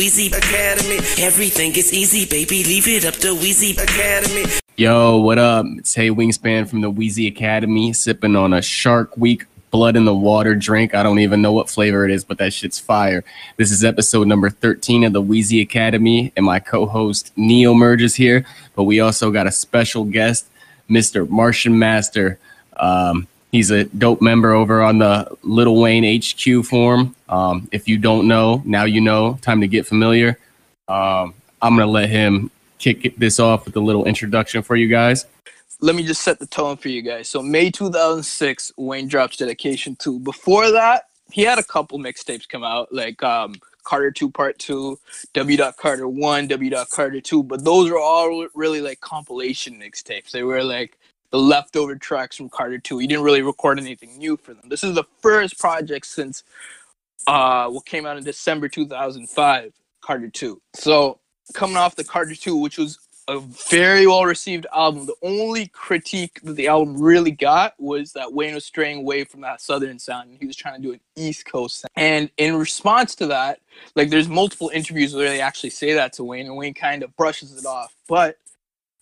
Weezy Academy. Everything is easy, baby. Leave it up to Weezy Academy. Yo, what up? It's Hey Wingspan from the Weezy Academy, sipping on a Shark Week blood in the water drink. I don't even know what flavor it is, but that shit's fire. This is episode number 13 of the Weezy Academy, and my co host Neo Merge is here. But we also got a special guest, Mr. Martian Master. Um, he's a dope member over on the Lil Wayne HQ forum. Um, if you don't know, now you know. Time to get familiar. Um, I'm to let him kick this off with a little introduction for you guys. Let me just set the tone for you guys. So May 2006, Wayne drops Dedication 2. Before that, he had a couple mixtapes come out, like um, Carter 2 Part 2, W. Carter 1, W. Carter 2, but those were all really like compilation mixtapes. They were like the leftover tracks from Carter 2. He didn't really record anything new for them. This is the first project since uh, what came out in December 2005, Carter 2. So coming off the Carter 2, which was a very well received album. The only critique that the album really got was that Wayne was straying away from that southern sound and he was trying to do an East Coast sound. And in response to that, like there's multiple interviews where they actually say that to Wayne and Wayne kind of brushes it off. But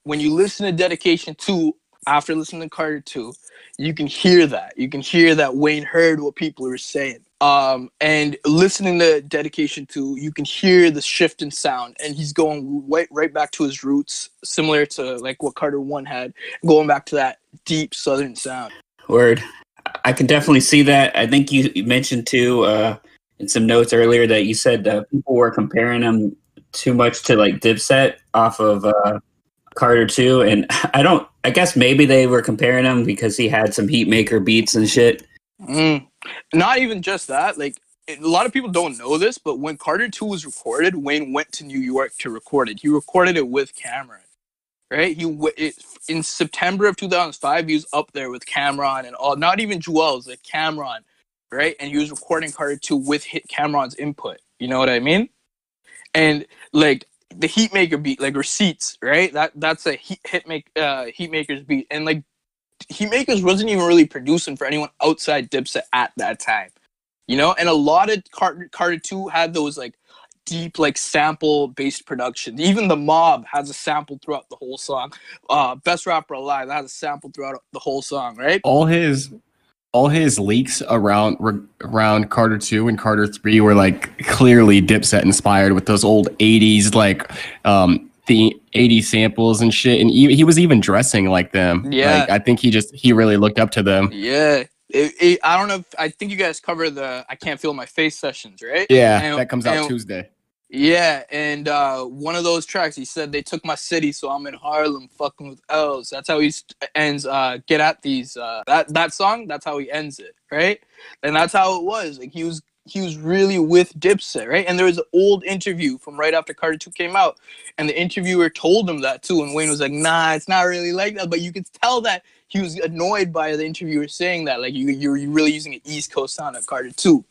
when you listen to Dedication 2 after listening to Carter 2, you can hear that. You can hear that Wayne heard what people were saying. Um, and listening to dedication 2 you can hear the shift in sound and he's going right, right back to his roots similar to like what carter 1 had going back to that deep southern sound. Word. I can definitely see that. I think you, mentioned too uh, in some notes earlier that you said people were comparing him too much to like dipset off of uh, carter 2 and i don't i guess maybe they were comparing him because he had some heat maker beats and shit mm. Not even just that. Like a lot of people don't know this, but when Carter Two was recorded, Wayne went to New York to record it. He recorded it with Cam'ron. right? He it, in September of 2005, he was up there with Cam'ron and all. Not even Juelz, like Cam'ron, right? And he was recording Carter Two with hit Cam'ron's input. You know what I mean? And like the Heatmaker beat, like receipts, right? That that's a heat hit make uh Heatmaker's beat, and like Heatmakers wasn't even really producing for anyone outside Dipset at that time, you know. And a lot of Carter, Carter Two had those like deep like sample based production. Even the Mob has a sample throughout the whole song. Uh, Best Rapper Alive has a sample throughout the whole song, right? All his all his leaks around around Carter 2 and Carter 3 were like clearly Dipset inspired with those old 80s like um the 80 samples and shit. And he, he was even dressing like them. Yeah. Like, i think he just he really looked up to them. Yeah. It, it, i don't know if, i think you guys cover the i can't feel my face sessions right? Yeah and, that comes out tuesday yeah and uh, one of those tracks he said they took my city so i'm in harlem fucking with l's that's how he ends uh, get at these uh, that that song that's how he ends it right and that's how it was like he was he was really with Dipset, right? And there was an old interview from right after Carter 2 came out, and the interviewer told him that too. And Wayne was like, nah, it's not really like that. But you could tell that he was annoyed by the interviewer saying that, like, you, you're really using an East Coast sound at Carter 2,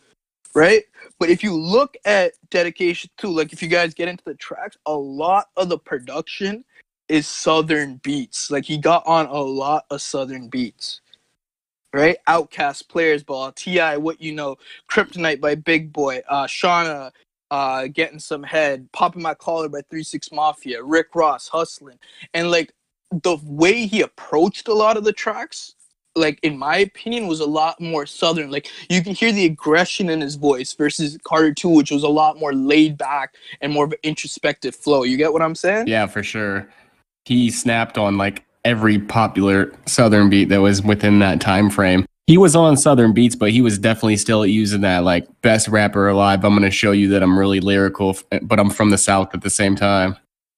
right? But if you look at Dedication 2, like, if you guys get into the tracks, a lot of the production is Southern beats. Like, he got on a lot of Southern beats right? OutKast, Players Ball, T.I., What You Know, Kryptonite by Big Boi, uh, Shawnna, uh, Getting Some Head, Popping My Collar by 3 6 Mafia, Rick Ross, Hustling. And like the way he approached a lot of the tracks, like in my opinion, was a lot more southern. Like you can hear the aggression in his voice versus Carter 2, which was a lot more laid back and more of an introspective flow. You get what I'm saying? Yeah, for sure. He snapped on like every popular Southern beat that was within that time frame. He was on Southern beats, but he was definitely still using that like best rapper alive. I'm gonna show you that I'm really lyrical, but I'm from the South at the same time.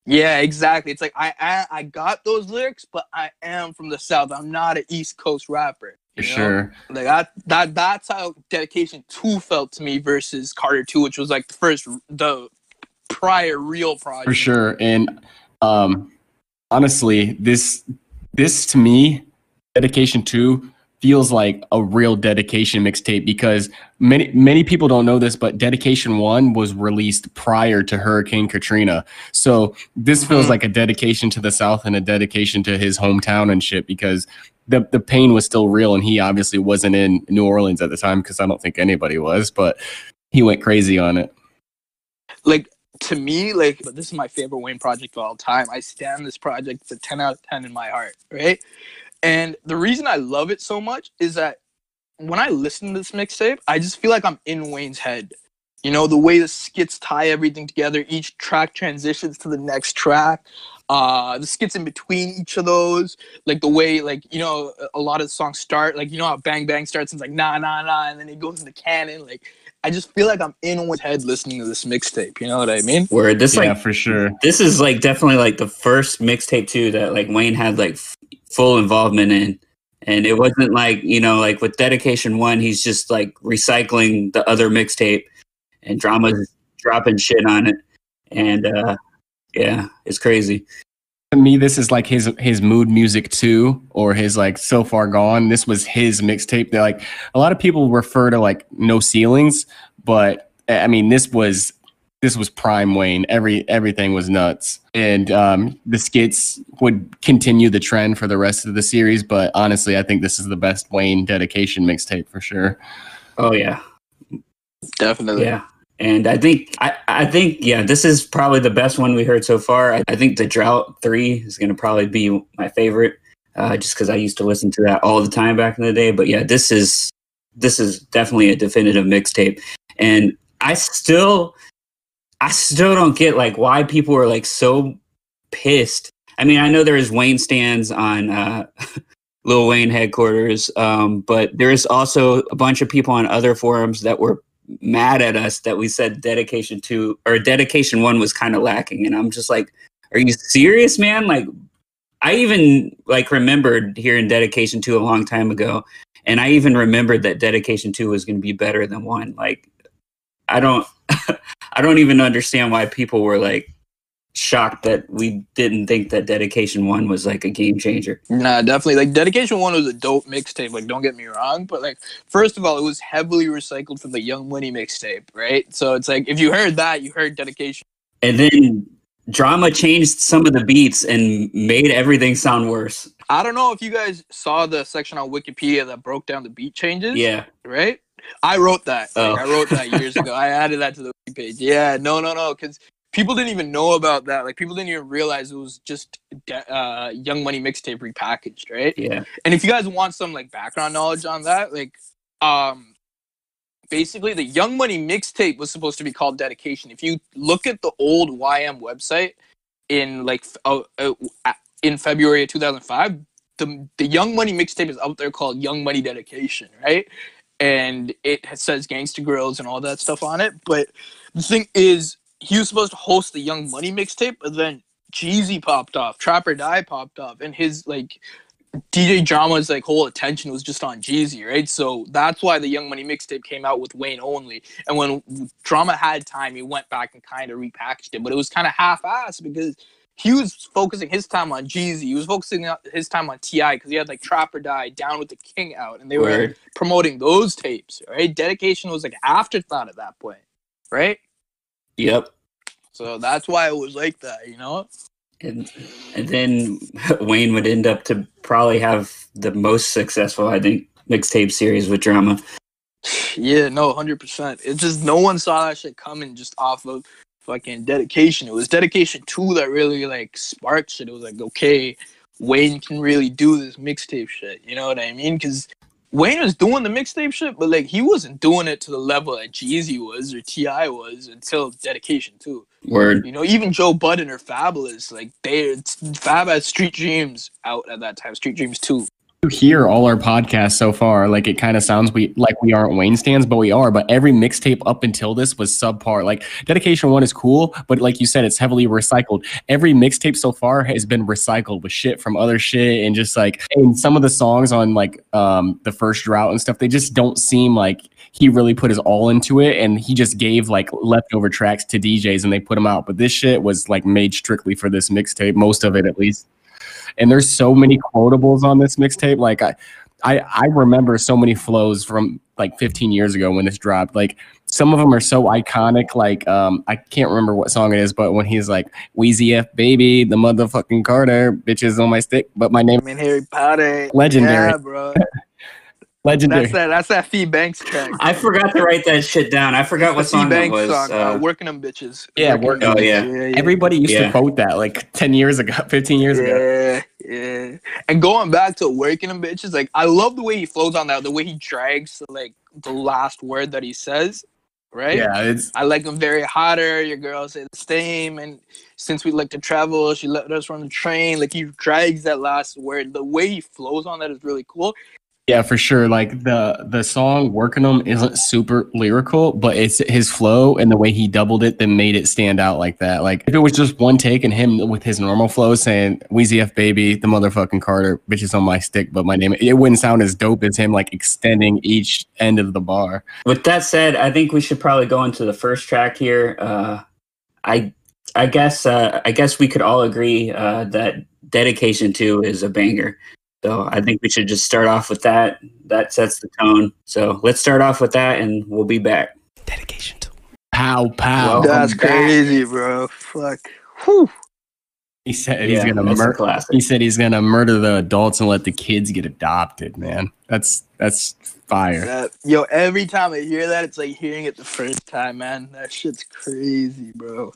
Yeah, exactly. It's like I I, I got those lyrics, but I am from the South. I'm not an East Coast rapper. For sure. Like that that that's how dedication two felt to me versus Carter two, which was like the first the prior real project. For sure. And um honestly, this this to me, dedication two feels like a real dedication mixtape because many many people don't know this, but dedication one was released prior to Hurricane Katrina. So this feels mm-hmm. like a dedication to the South and a dedication to his hometown and shit because the the pain was still real and he obviously wasn't in New Orleans at the time because I don't think anybody was, but he went crazy on it. Like to me, like, this is my favorite Wayne project of all time. I stand this project. It's a 10 out of 10 in my heart, right? And the reason I love it so much is that when I listen to this mixtape, I just feel like I'm in Wayne's head. You know, the way the skits tie everything together, each track transitions to the next track. Uh, the skits in between each of those, like the way, like you know, a lot of the songs start, like you know how Bang Bang starts and it's like nah nah nah, and then it goes into Cannon. Like I just feel like I'm in Wayne's head listening to this mixtape. You know what I mean? Where this yeah, like for sure. this is like definitely like the first mixtape too that like Wayne had like f- full involvement in. And it wasn't like, you know, like with dedication one, he's just like recycling the other mixtape and drama's dropping shit on it. And uh yeah, it's crazy. To me, this is like his his mood music too, or his like so far gone. This was his mixtape. That like a lot of people refer to like no ceilings, but I mean this was this was prime Wayne. Every everything was nuts, and um, the skits would continue the trend for the rest of the series. But honestly, I think this is the best Wayne dedication mixtape for sure. Oh yeah. Definitely. Yeah. And I think I, I think yeah, this is probably the best one we heard so far. I, I think the drought three is gonna probably be my favorite. Uh, just because I used to listen to that all the time back in the day. But yeah, this is this is definitely a definitive mixtape. And I still I still don't get like why people are like so pissed. I mean, I know there's Wayne stands on uh Lil Wayne headquarters, um, but there's also a bunch of people on other forums that were mad at us that we said dedication two or dedication one was kind of lacking. And I'm just like, are you serious, man? Like I even like remembered hearing dedication two a long time ago. And I even remembered that dedication two was gonna be better than one. Like I don't I don't even understand why people were like shocked that we didn't think that dedication one was like a game changer. Nah, definitely. Like Dedication One was a dope mixtape. Like, don't get me wrong, but like, first of all, it was heavily recycled from the Young Money mixtape, right? So it's like if you heard that, you heard Dedication. And then drama changed some of the beats and made everything sound worse. I don't know if you guys saw the section on Wikipedia that broke down the beat changes. Yeah. Right. I wrote that. Like, Oh. I wrote that years ago. I added that to the page. Yeah. No. No. No. Because people didn't even know about that. Like people didn't even realize it was just de- uh, Young Money mixtape repackaged, right? Yeah. And if you guys want some like background knowledge on that, like um basically the Young Money mixtape was supposed to be called Dedication. If you look at the old YM website in like uh, uh, uh, in February of 2005, the the Young Money mixtape is out there called Young Money Dedication, right? And it says Gangsta Grills and all that stuff on it. But the thing is, he was supposed to host the Young Money mixtape, but then Jeezy popped off, Trap or Die popped off, and his like DJ Drama's like whole attention was just on Jeezy, right? So that's why the Young Money mixtape came out with Wayne only. And when Drama had time, he went back and kind of repackaged it, but it was kind of half-assed because he was focusing his time on Jeezy. He was focusing his time on T.I. because he had like Trap or Die, Down with the King out, and they were promoting those tapes, right? Dedication was like afterthought at that point, right? Yep. So that's why it was like that, you know? And and then Wayne would end up to probably have the most successful, I think, mixtape series with drama. Yeah, no, hundred percent. It's just no one saw that shit coming just off of fucking dedication. It was dedication two that really like sparked shit. It was like, okay, Wayne can really do this mixtape shit. You know what I mean? Because Wayne was doing the mixtape shit, but like he wasn't doing it to the level that Jeezy was or T.I. was until dedication two. Word. You know, even Joe Budden or Fabolous, like they Fab had Street Dreams out at that time. Street Dreams two. You hear all our podcasts so far, like it kind of sounds we like we aren't Wayne stands, but we are. But every mixtape up until this was subpar. Like Dedication One is cool, but like you said, it's heavily recycled. Every mixtape so far has been recycled with shit from other shit, and just like and some of the songs on like um the first drought and stuff, they just don't seem like he really put his all into it, and he just gave like leftover tracks to DJs and they put them out. But this shit was like made strictly for this mixtape, most of it at least and there's so many quotables on this mixtape. Like I, I, I remember so many flows from like 15 years ago when this dropped. Like some of them are so iconic. Like um, I can't remember what song it is, but when he's like Weezy F baby, the motherfucking Carter, bitches on my stick, but my name I mean Harry Potter. Legendary. Yeah, bro. Legendary. That's that. That's that Fee Banks track. I forgot to write that shit down. I forgot what The song that Banks was. song, uh, Uh, working them bitches. Yeah, Working Working Them Oh, yeah. Bitches. Everybody used Yeah. to quote that like 10 years ago, 15 years ago. Yeah, yeah. And going back to working them bitches, like I love the way he flows on that, the way he drags like the last word that he says, right? Yeah, it's I like him very hotter. Your girl say the same. And since we like to travel, she let us run the train. Like he drags that last word. The way he flows on that is really cool. Yeah, for sure. Like the the song "Working 'Em" isn't super lyrical, but it's his flow and the way he doubled it that made it stand out like that. Like if it was just one take and him with his normal flow saying "Weezy F baby, the motherfucking Carter, bitches on my stick," but my name, it wouldn't sound as dope as him like extending each end of the bar. with that said, I think we should probably go into the first track here. Uh, I I guess uh, I guess we could all agree uh, that dedication to is a banger. So I think we should just start off with that. That sets the tone. So let's start off with that, and we'll be back. Dedication to Pow pow. Welcome That's back. crazy, bro. Fuck. Whew. He said Yeah, he's gonna murder. classic. He said he's gonna murder the adults and let the kids get adopted. Man, that's that's fire. That, yo, every time I hear that, it's like hearing it the first time, man. That shit's crazy, bro.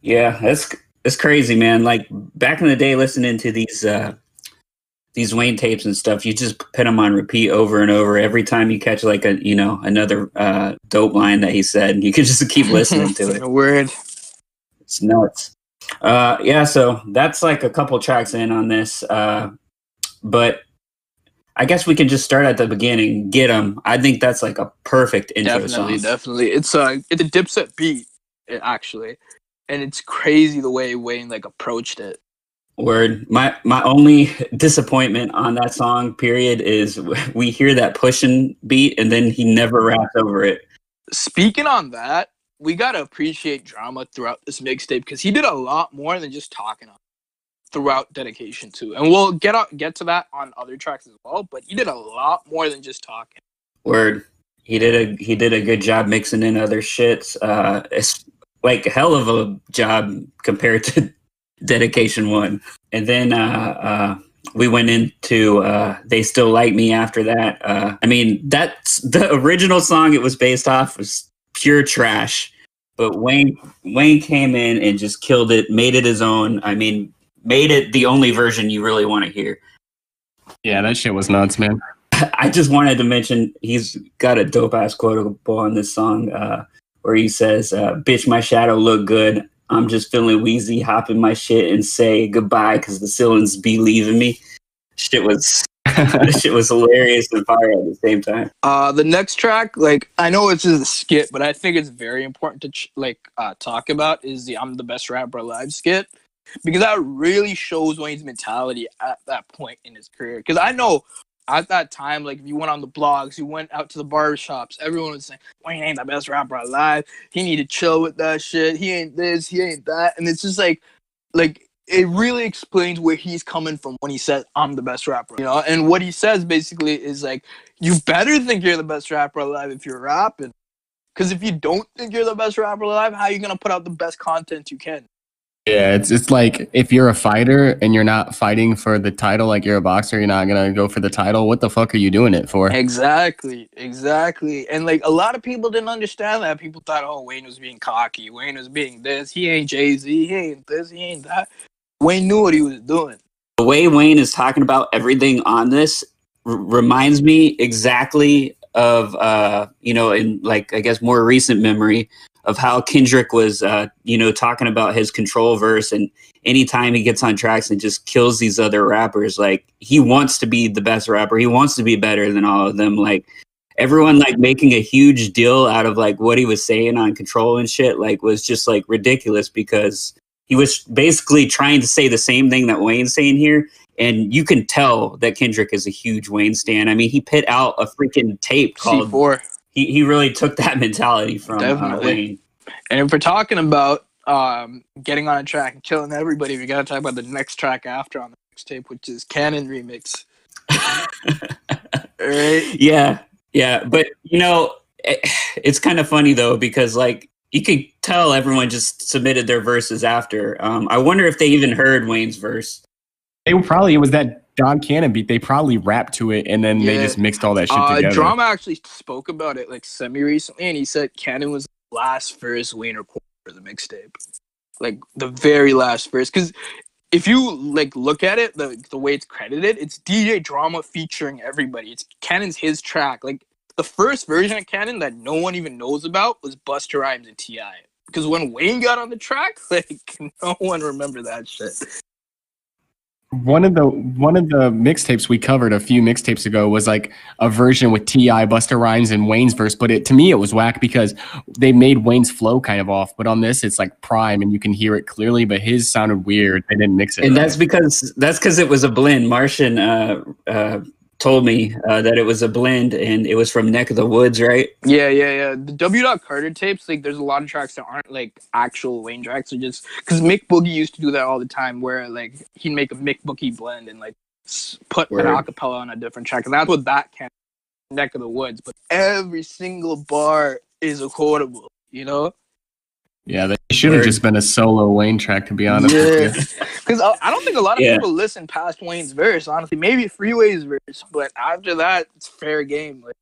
Yeah, that's it's crazy, man. Like back in the day, listening to these uh, these Wayne tapes and stuff, you just put them on repeat over and over. Every time you catch like a you know another uh, dope line that he said, you can just keep listening to it. Word. It's nuts. Uh, yeah, so that's like a couple tracks in on this, uh, but I guess we can just start at the beginning. Get them. I think that's like a perfect intro Definitely, song. definitely. It's a it's a Dipset beat, actually, and it's crazy the way Wayne like approached it. Word. My my only disappointment on that song, period, is we hear that pushing beat and then he never raps over it. Speaking on that, we gotta appreciate drama throughout this mixtape because he did a lot more than just talking on throughout dedication too, and we'll get out, get to that on other tracks as well. But he did a lot more than just talking. Word. He did a he did a good job mixing in other shits. Uh, it's like a hell of a job compared to Dedication One. And then uh, uh, we went into uh, They Still Like Me after that. Uh, I mean, that's the original song it was based off was pure trash. But Wayne Wayne came in and just killed it, made it his own. I mean, made it the only version you really want to hear. Yeah, that shit was nuts, man. I just wanted to mention he's got a dope ass quotable on this song uh, where he says, uh, "Bitch, my shadow look good. I'm just feeling Weezy, hopping my shit and say goodbye because the ceilings be leaving me." Shit was this shit was hilarious and fire at the same time. Uh, the next track, like I know it's just a skit, but I think it's very important to ch- like uh, talk about is the "I'm the best rapper alive" skit because that really shows Wayne's mentality at that point in his career. Because I know at that time, like if you went on the blogs, you went out to the barbershops, everyone was saying Wayne ain't the best rapper alive. He need to chill with that shit. He ain't this. He ain't that. And it's just like, like it really explains where he's coming from when he says I'm the best rapper. You know, and what he says basically is like you better think you're the best rapper alive if you're rapping. Because if you don't think you're the best rapper alive, how are you gonna put out the best content you can? Yeah, it's it's like if you're a fighter and you're not fighting for the title, like you're a boxer, you're not gonna go for the title. What the fuck are you doing it for? Exactly, exactly. And like a lot of people didn't understand that. People thought, oh, Wayne was being cocky. Wayne was being this. He ain't Jay Z. He ain't this. He ain't that. Wayne knew what he was doing. The way Wayne is talking about everything on this r- reminds me exactly of uh, you know, in like I guess more recent memory of how Kendrick was uh, you know, talking about his control verse and anytime he gets on tracks and just kills these other rappers, like he wants to be the best rapper. He wants to be better than all of them. Like everyone like making a huge deal out of like what he was saying on control and shit, like was just like ridiculous because he was basically trying to say the same thing that Wayne's saying here. And you can tell that Kendrick is a huge Wayne stan. I mean, he put out a freaking tape called. C4. He, he really took that mentality from uh, Definitely. Wayne. And if we're talking about um, getting on a track and killing everybody, we gotta talk about the next track after on the next tape, which is Cannon Remix. right? Yeah, yeah, but you know, it, it's kind of funny though because like you could tell everyone just submitted their verses after. Um, I wonder if they even heard Wayne's verse. They were probably it was that Don Cannon beat. They probably rapped to it and then they just mixed all that shit Uh, together. Drama actually spoke about it like semi recently, and he said Cannon was the last verse Wayne recorded for the mixtape, like the very last verse. Because if you like look at it, the the way it's credited, it's DJ Drama featuring everybody. It's Cannon's his track. Like the first version of Cannon that no one even knows about was Busta Rhymes and Ti. Because when Wayne got on the track, like no one remember that shit. One of the one of the mixtapes we covered a few mixtapes ago was like a version with T.I., Busta Rhymes, and Wayne's verse. But it to me it was whack because they made Wayne's flow kind of off. But on this, it's like prime and you can hear it clearly. But his sounded weird. They didn't mix it. and right. that's because that's because it was a blend. Martian uh, uh, told me uh, that it was a blend, and it was from Neck of the Woods, right? Yeah, yeah, yeah. The W. Dot Carter tapes, like, there's a lot of tracks that aren't like actual Wayne tracks. They're just because Mick Boogie used to do that all the time, where like he'd make a Mick Boogie blend and like put Word. an acapella on a different track, and that's what that can neck of the woods. But every single bar is a quotable, you know? Yeah, they should have just been a solo Wayne track to be honest. with you. Because I, I don't think a lot of Yeah. people listen past Wayne's verse. Honestly, maybe Freeway's verse, but after that, it's fair game. Like,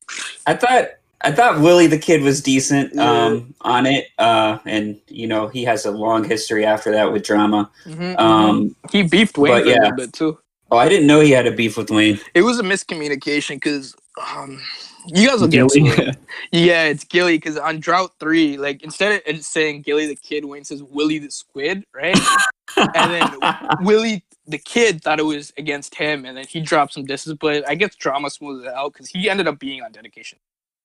I thought I thought Willie the Kid was decent Yeah. um, on it, uh, and you know he has a long history after that with drama. mhm, mhm. Um, he beefed Wayne but for a yeah. little bit too. oh, I didn't know he had a beef with Wayne. It was a miscommunication because um, you guys will get Gillie. to it. Yeah, it's Gillie because on Drought Three, like instead of it saying Gillie the Kid, Wayne says Willie the Squid, right? and then Willie the Kid thought it was against him, and then he dropped some disses. But I guess drama smoothed it out because he ended up being on dedication.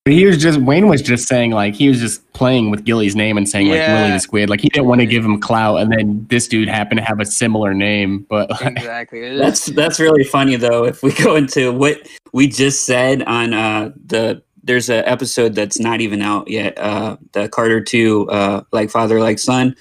But he was just Wayne was just saying like he was just playing with Gillie's name and saying like Willie the Squid. Like he didn't want to give him clout, and then this dude happened to have a similar name. But Exactly. That's that's really funny though. If we go into what we just said on uh, the there's an episode that's not even out yet. Uh, the Carter Two, uh, like father, like son.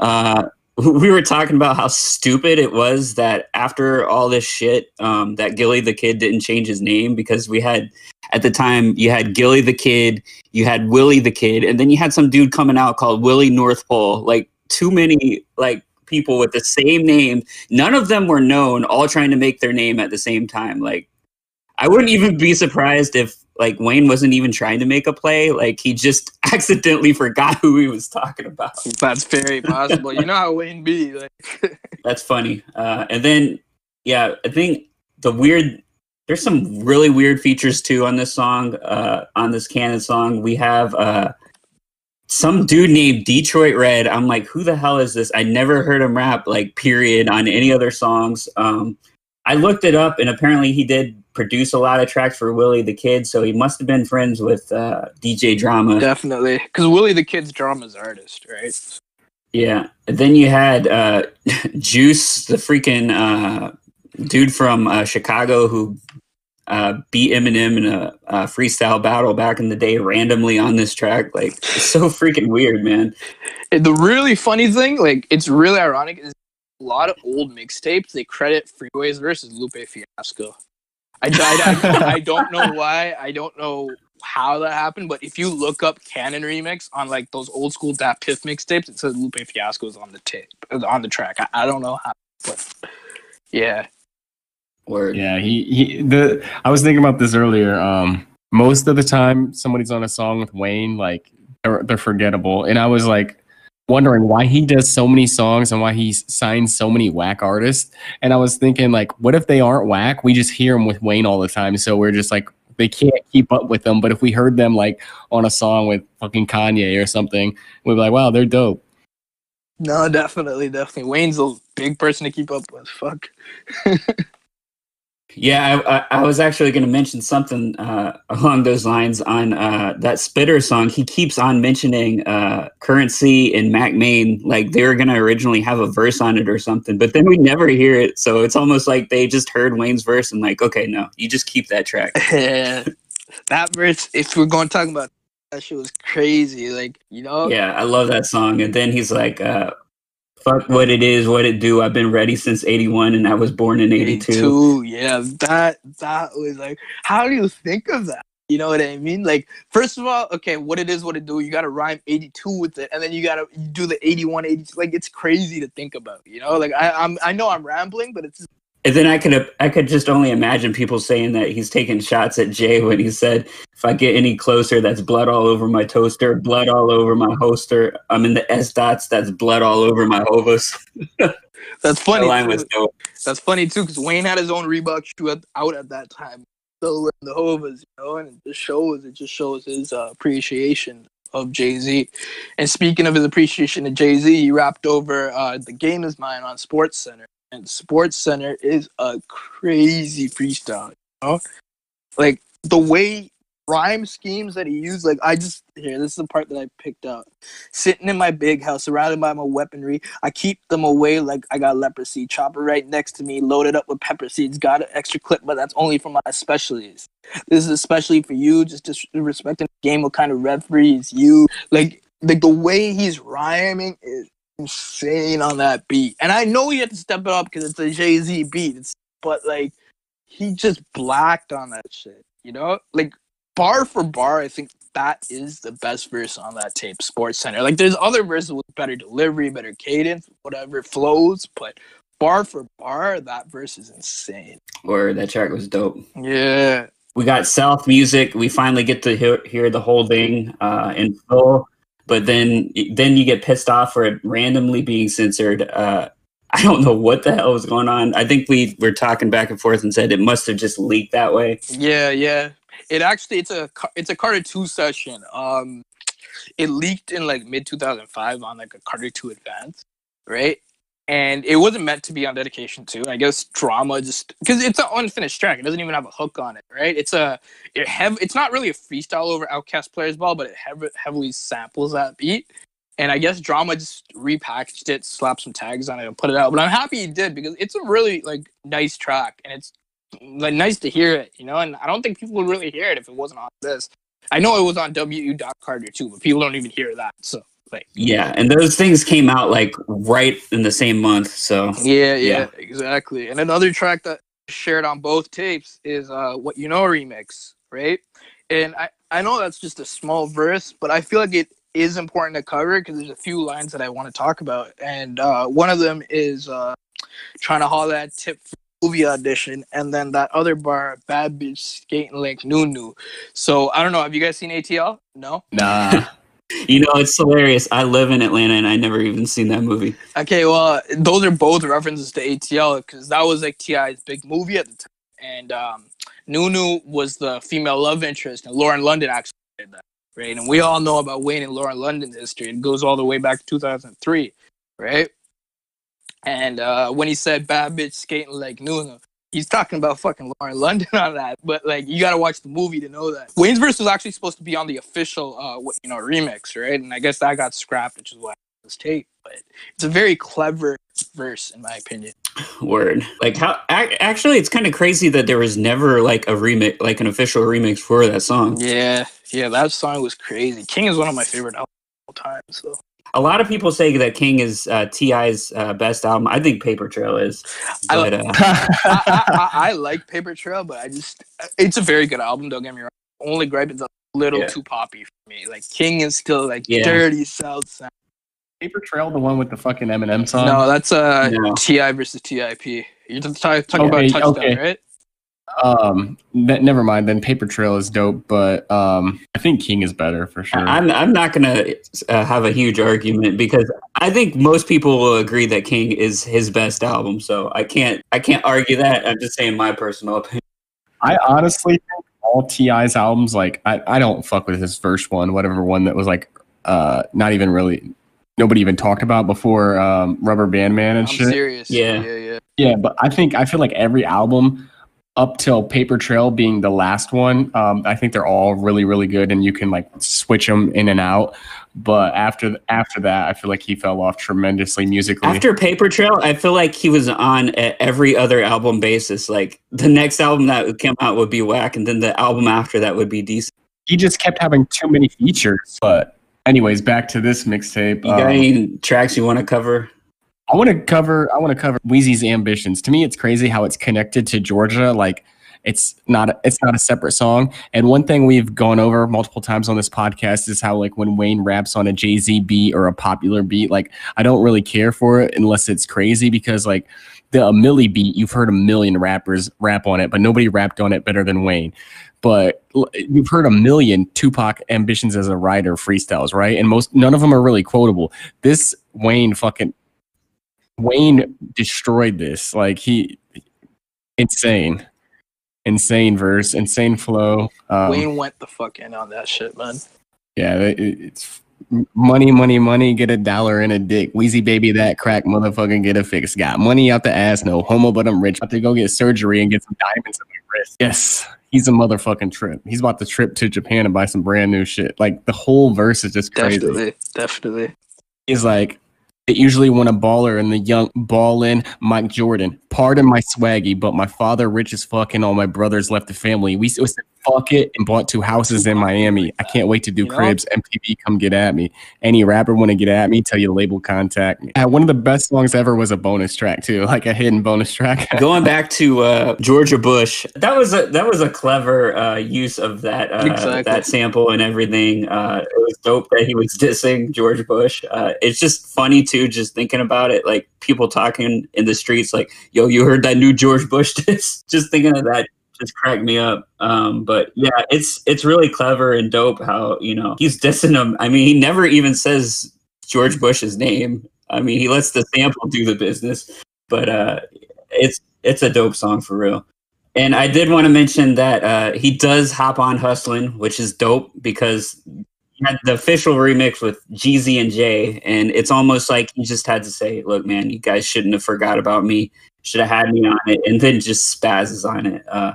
Uh, we were talking about how stupid it was that after all this shit, um, that Gillie the kid didn't change his name because we had at the time you had Gillie the kid, you had Willie the kid, and then you had some dude coming out called Willie Northpole. Like too many like people with the same name none of them were known all trying to make their name at the same time like i wouldn't even be surprised if like wayne wasn't even trying to make a play like he just accidentally forgot who he was talking about That's very possible. you know how Wayne be like. that's funny uh and then yeah i think the weird there's some really weird features too on this song uh on this Cannon song we have uh some dude named Detroit Red. I'm like, who the hell is this? I never heard him rap, like, period, on any other songs. Um, I looked it up, and apparently he did produce a lot of tracks for Willie the Kid, so he must have been friends with uh, DJ Drama. Definitely, because Willie the Kid's drama's artist, right? Yeah. And then you had uh, Juice, the freaking uh, dude from uh, Chicago who uh, beat Eminem in a, a freestyle battle back in the day randomly on this track. Like, it's so freaking weird, man. And the really funny thing, like it's really ironic, is a lot of old mixtapes they credit Freeways versus Lupe Fiasco. I, I, I, I don't know why. I don't know how that happened, but if you look up Cannon remix on like those old school DatPiff mixtapes, it says Lupe Fiasco is on the tape, on the track. I, I don't know how, but yeah, Word. Yeah, he, he the I was thinking about this earlier. Um most of the time somebody's on a song with Wayne, like they're they're forgettable. And I was like wondering why he does so many songs and why he signs so many whack artists. And I was thinking like, what if they aren't whack? We just hear them with Wayne all the time. So we're just like they can't keep up with them. But if we heard them like on a song with fucking Kanye or something, we'd be like, wow, they're dope. no, definitely, definitely. Wayne's a big person to keep up with. Fuck. Yeah, I, I, was actually going to mention something uh, along those lines on uh, that Spitter song. He keeps on mentioning uh, Currency and Mack Maine, like they were going to originally have a verse on it or something, but then we never hear it. So it's almost like they just heard Wayne's verse and like, okay, no, you just keep that track. That verse. If we're going to talk about that, shit was crazy. Like you know, Yeah, I love that song. And then he's like, uh, "Fuck what it is, what it do. I've been ready since '81, and I was born in '82." 82. Yeah, that that was like, how do you think of that? You know what I mean? Like, first of all, okay, what it is, what it do. You got to rhyme 82 with it, and then you got to do the 81, 82. Like, it's crazy to think about. You know, like I, I'm, I know I'm rambling, but it's And then I could I could just only imagine people saying that he's taking shots at Jay when he said, "If I get any closer, that's blood all over my toaster, blood all over my holster. I'm in the S dots, that's blood all over my hovas." That's That funny. line too. was dope. That's funny too, because Wayne had his own Reebok shoe at, out at that time, still in the Hovas, you know, and it just shows it just shows his uh, appreciation of Jay Z. And speaking of his appreciation of Jay Z, he rapped over uh, "The Game Is Mine" on Sports Center, and Sports Center is a crazy freestyle, you know, like the way rhyme schemes that he used. Like I just here, this is the part that I picked up. Sitting in my big house, surrounded by my weaponry, I keep them away like I got leprosy. Chopper right next to me, loaded up with pepper seeds. Got an extra clip, but that's only for my specialties. This is especially for you, just disrespecting the game. What kind of referee is you? Like, like the way he's rhyming is insane on that beat. And I know he had to step it up because it's a Jay Z beat. It's, but like, he just blacked on that shit. You know, like bar for bar, I think that is the best verse on that tape, Sports Center. Like there's other verses with better delivery, better cadence, whatever flows, but bar for bar, that verse is insane. Or that track was dope. Yeah. We got South music. We finally get to hear, hear the whole thing uh, in full, but then then you get pissed off for it randomly being censored. Uh, I don't know what the hell was going on. I think we were talking back and forth and said it must have just leaked that way. Yeah, yeah. It actually it's a it's a Carter 2 session. Um it leaked in like mid 2005 on like a Carter 2 advance, right? And it wasn't meant to be on dedication too I guess drama just cuz it's an unfinished track. It doesn't even have a hook on it, right? It's a it hev- it's not really a freestyle over OutKast Players Ball, but it hev- heavily samples that beat. And I guess drama just repackaged it, slapped some tags on it, and put it out. But I'm happy he did because it's a really like nice track, and it's like nice to hear it, you know. And I don't think people would really hear it if it wasn't on this. I know it was on WU Carter too, but people don't even hear that. So like, Yeah, and those things came out like right in the same month. So yeah, yeah, Yeah. exactly. And another track that shared on both tapes is uh "What You Know" remix, right? And I I know that's just a small verse, but I feel like it is important to cover because there's a few lines that I want to talk about, and uh, one of them is uh, trying to haul that tip for movie audition, and then that other bar, bad bitch skating like Nunu. So I don't know. Have you guys seen ATL? No. Nah. you know, it's hilarious. I live in Atlanta and I never even seen that movie. Okay, well, those are both references to ATL because that was like T.I.'s big movie at the time, and um, Nunu was the female love interest, and Lauren London actually did that, right? And we all know about Wayne and Lauren London's history. It goes all the way back to 2003, right? And uh, when he said "bad bitch skating like Nunu," he's talking about fucking Lauren London on that. But like, you gotta watch the movie to know that Wayne's verse was actually supposed to be on the official, uh, you know, remix, right? And I guess that got scrapped, which is why this tape. But it's a very clever verse, in my opinion. Word. Like how ac- actually it's kind of crazy that there was never like a remix like an official remix for that song. Yeah, yeah, that song was crazy. King is one of my favorite albums of all time. So A lot of people say that King is uh, T.I.'s uh, best album. I think Paper Trail is. I But like- uh, I, I, I, I like Paper Trail, but I just it's a very good album. Don't get me wrong. Only gripe is a little Yeah. too poppy for me. Like King is still like Yeah. dirty South sound. Paper Trail, the one with the fucking Eminem song. no, that's uh No. T.I. versus Tip. You're just talking, talking Okay, about touchdown, okay. right? Um, ne- never mind. Then Paper Trail is dope, but um, I think King is better for sure. I'm I'm not gonna uh, have a huge argument because I think most people will agree that King is his best album. So I can't I can't argue that. I'm just saying my personal opinion. I honestly think all T.I.'s albums, like I, I don't fuck with his first one, whatever one that was like uh not even really nobody even talked about before um Rubber Band Man and I'm shit. serious. Yeah. yeah, yeah. Yeah, but I think I feel like every album up till Paper Trail being the last one, um, I think they're all really, really good, and you can like switch them in and out. But after after that, I feel like he fell off tremendously musically. After Paper Trail, I feel like he was on a every other album basis. Like the next album that would come out would be whack, and then the album after that would be decent. he just kept having too many features. But anyways, back to this mixtape. You got um, any tracks you want to cover? I want to cover. I want to cover Weezy's ambitions. To me, it's crazy how it's connected to Georgia. Like, it's not it's not a separate song. And one thing we've gone over multiple times on this podcast is how like when Wayne raps on a Jay Z beat or a popular beat, like I don't really care for it unless it's crazy because like the a Milli beat, you've heard a million rappers rap on it, but nobody rapped on it better than Wayne. But you've heard a million Tupac ambitions as a writer freestyles, right? And most none of them are really quotable. This Wayne fucking Wayne destroyed this. Like he insane. Insane verse, insane flow. Um, Wayne went the fuck in on that shit, man. yeah, it, it's money, money, money. Get a dollar in a dick. Weezy baby, that crack motherfucking get a fix. Got money out the ass. No homo, but I'm rich. About to go get surgery and get some diamonds in my wrist. Yes, he's a motherfucking trip. He's about to trip to Japan and buy some brand new shit. Like the whole verse is just crazy. Definitely, definitely. He's like, usually when a baller and the young ballin' Mike Jordan. Pardon my swaggy, but my father rich as fuck and all my brothers left the family. We s- said fuck it and bought two houses in Miami. I can't wait to do You know? cribs. MTV, come get at me. Any rapper want to get at me? Tell your label contact me. Uh, one of the best songs ever was a bonus track too, like a hidden bonus track. Going back to uh, Georgia Bush, that was a that was a clever uh, use of that uh, Exactly. that sample and everything. Uh, it was dope that he was dissing George Bush. Uh, it's just funny too, just thinking about it. Like people talking in the streets, like "Yo, you heard that new George Bush diss?" just thinking of that just cracked me up. Um, but yeah, it's it's really clever and dope how you know he's dissing him. I mean, he never even says George Bush's name. I mean, he lets the sample do the business. But uh, it's it's a dope song for real. And I did want to mention that uh, he does hop on hustling, which is dope because had the official remix with Jeezy and Jay, and it's almost like he just had to say, "Look, man, you guys shouldn't have forgot about me. Should have had me on it," and then just spazzes on it. Uh,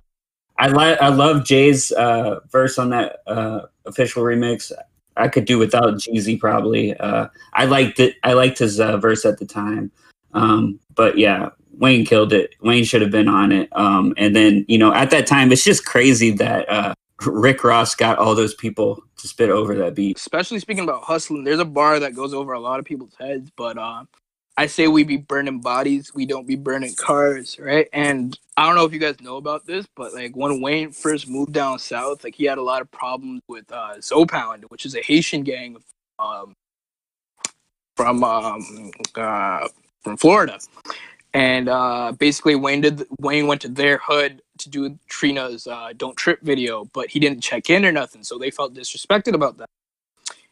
I like I love Jay's uh, verse on that uh, official remix. I could do without Jeezy probably. Uh, I liked it. I liked his uh, verse at the time. Um, but yeah, Wayne killed it. Wayne should have been on it. Um, and then you know, at that time, it's just crazy that uh, Rick Ross got all those people to spit over that beat. Especially speaking about hustling, there's a bar that goes over a lot of people's heads, but um, I say we be burning bodies, we don't be burning cars, right? And I don't know if you guys know about this, but like when Wayne first moved down south, like he had a lot of problems with uh, Zoe Pound, which is a Haitian gang um, from um, uh, from Florida. And uh, basically, Wayne did Wayne went to their hood to do Trina's uh, "Don't Trip" video, but he didn't check in or nothing, so they felt disrespected about that.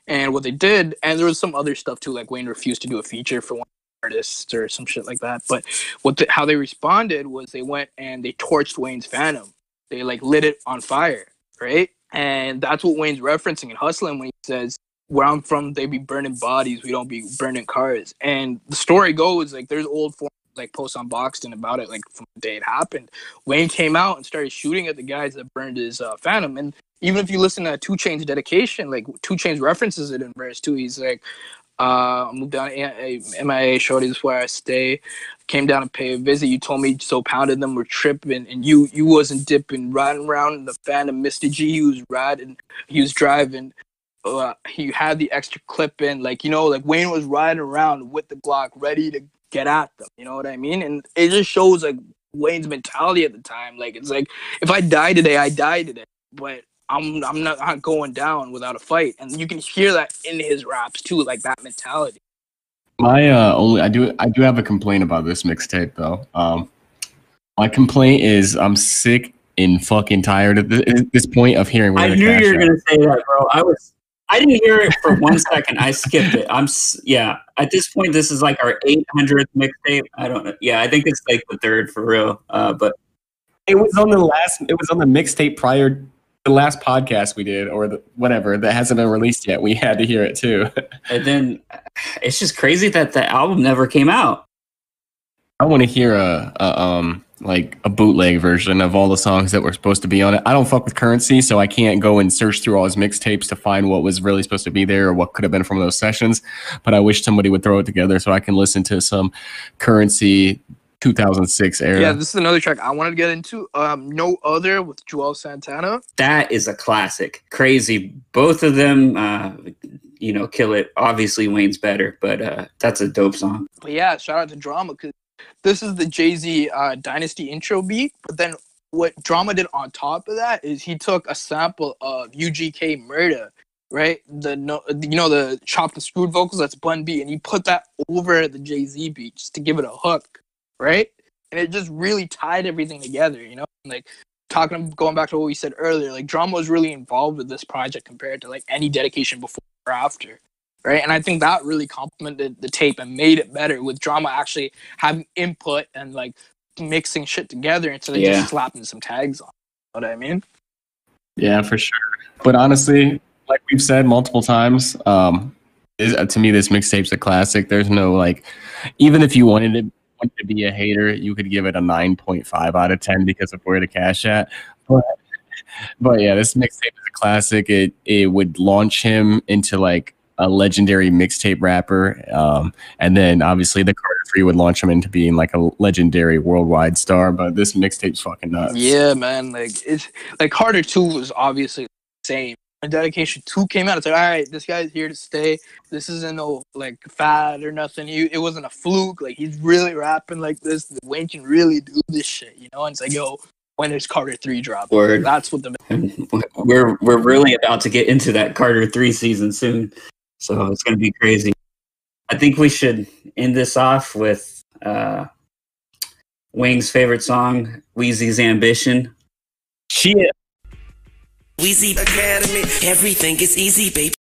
And what they did, and there was some other stuff too, like Wayne refused to do a feature for one artist or some shit like that. But what the, how they responded was they went and they torched Wayne's Phantom. They like lit it on fire, right? And that's what Wayne's referencing in Hustling when he says, "Where I'm from, they be burning bodies. We don't be burning cars." And the story goes like there's old form like posts on Boxton about it, like from the day it happened. Wayne came out and started shooting at the guys that burned his uh, Phantom. And even if you listen to Two Chain's dedication, like Two Chain's references it in verse two. He's like, uh, I moved down to MIA, is where I stay. Came down to pay a visit. You told me so pounded them were tripping, and you you wasn't dipping, riding around the Phantom. Mr. G, he was riding, he was driving. Uh, he had the extra clip in, like you know, like Wayne was riding around with the Glock, ready to get at them. You know what I mean? And it just shows like Wayne's mentality at the time. Like it's like if I die today, I die today. But I'm I'm not, not going down without a fight. And you can hear that in his raps too, like that mentality. My uh only I do I do have a complaint about this mixtape though. Um my complaint is I'm sick and fucking tired at this, this point of hearing I Where the knew you were At. gonna say that, bro. I was. I didn't hear it for one second. I skipped it. I'm. Yeah. At this point, this is like our 800th mixtape. I don't know. Yeah, I think it's like the third for real. Uh, but It was on the last it was on the mixtape prior the last podcast we did or the, whatever that hasn't been released yet. We had to hear it too. and then it's just crazy that the album never came out. I want to hear a, a um like a bootleg version of all the songs that were supposed to be on it. I don't fuck with currency, so I can't go and search through all his mixtapes to find what was really supposed to be there or what could have been from those sessions. But I wish somebody would throw it together so I can listen to some currency 2006 era. Yeah, this is another track I wanted to get into. Um, no other with Juelz Santana. That is a classic. Crazy. Both of them, uh, you know, kill it. Obviously, Wayne's better, but uh, that's a dope song. But yeah, shout out to Drama because this is the Jay Z uh, Dynasty intro beat. But then what drama did on top of that is he took a sample of UGK Murder, right? The no, you know the chopped and screwed vocals that's Bun B, and he put that over the Jay Z beat just to give it a hook, right? And it just really tied everything together, you know. Like talking, going back to what we said earlier, like drama was really involved with this project compared to like any dedication before or after. Right. And I think that really complemented the tape and made it better with drama actually having input and like mixing shit together instead of Yeah. just slapping some tags on. You know what I mean? Yeah, for sure. But honestly, like we've said multiple times, um, is, uh, to me, this mixtape's a classic. There's no like, even if you wanted to, to be a hater, you could give it a 9.5 out of 10 because of where the cash at. But, but yeah, this mixtape is a classic. It it would launch him into like a legendary mixtape rapper, um, and then obviously the Carter Three would launch him into being like a legendary worldwide star. But this mixtape's fucking nuts. Yeah, man. Like it's like Carter Two was obviously the same. When Dedication Two came out, it's like, all right, this guy's here to stay. This isn't no like fad or nothing. He, it wasn't a fluke. Like he's really rapping like this. Wayne can really do this shit, you know. And it's like, yo, when is Carter Three drop, Word. That's what the we're we're really about to get into that Carter three season soon, so it's gonna be crazy. I think we should end this off with uh, Wing's favorite song, Weezy's Ambition. Shit. Weezy Academy, everything is easy, baby.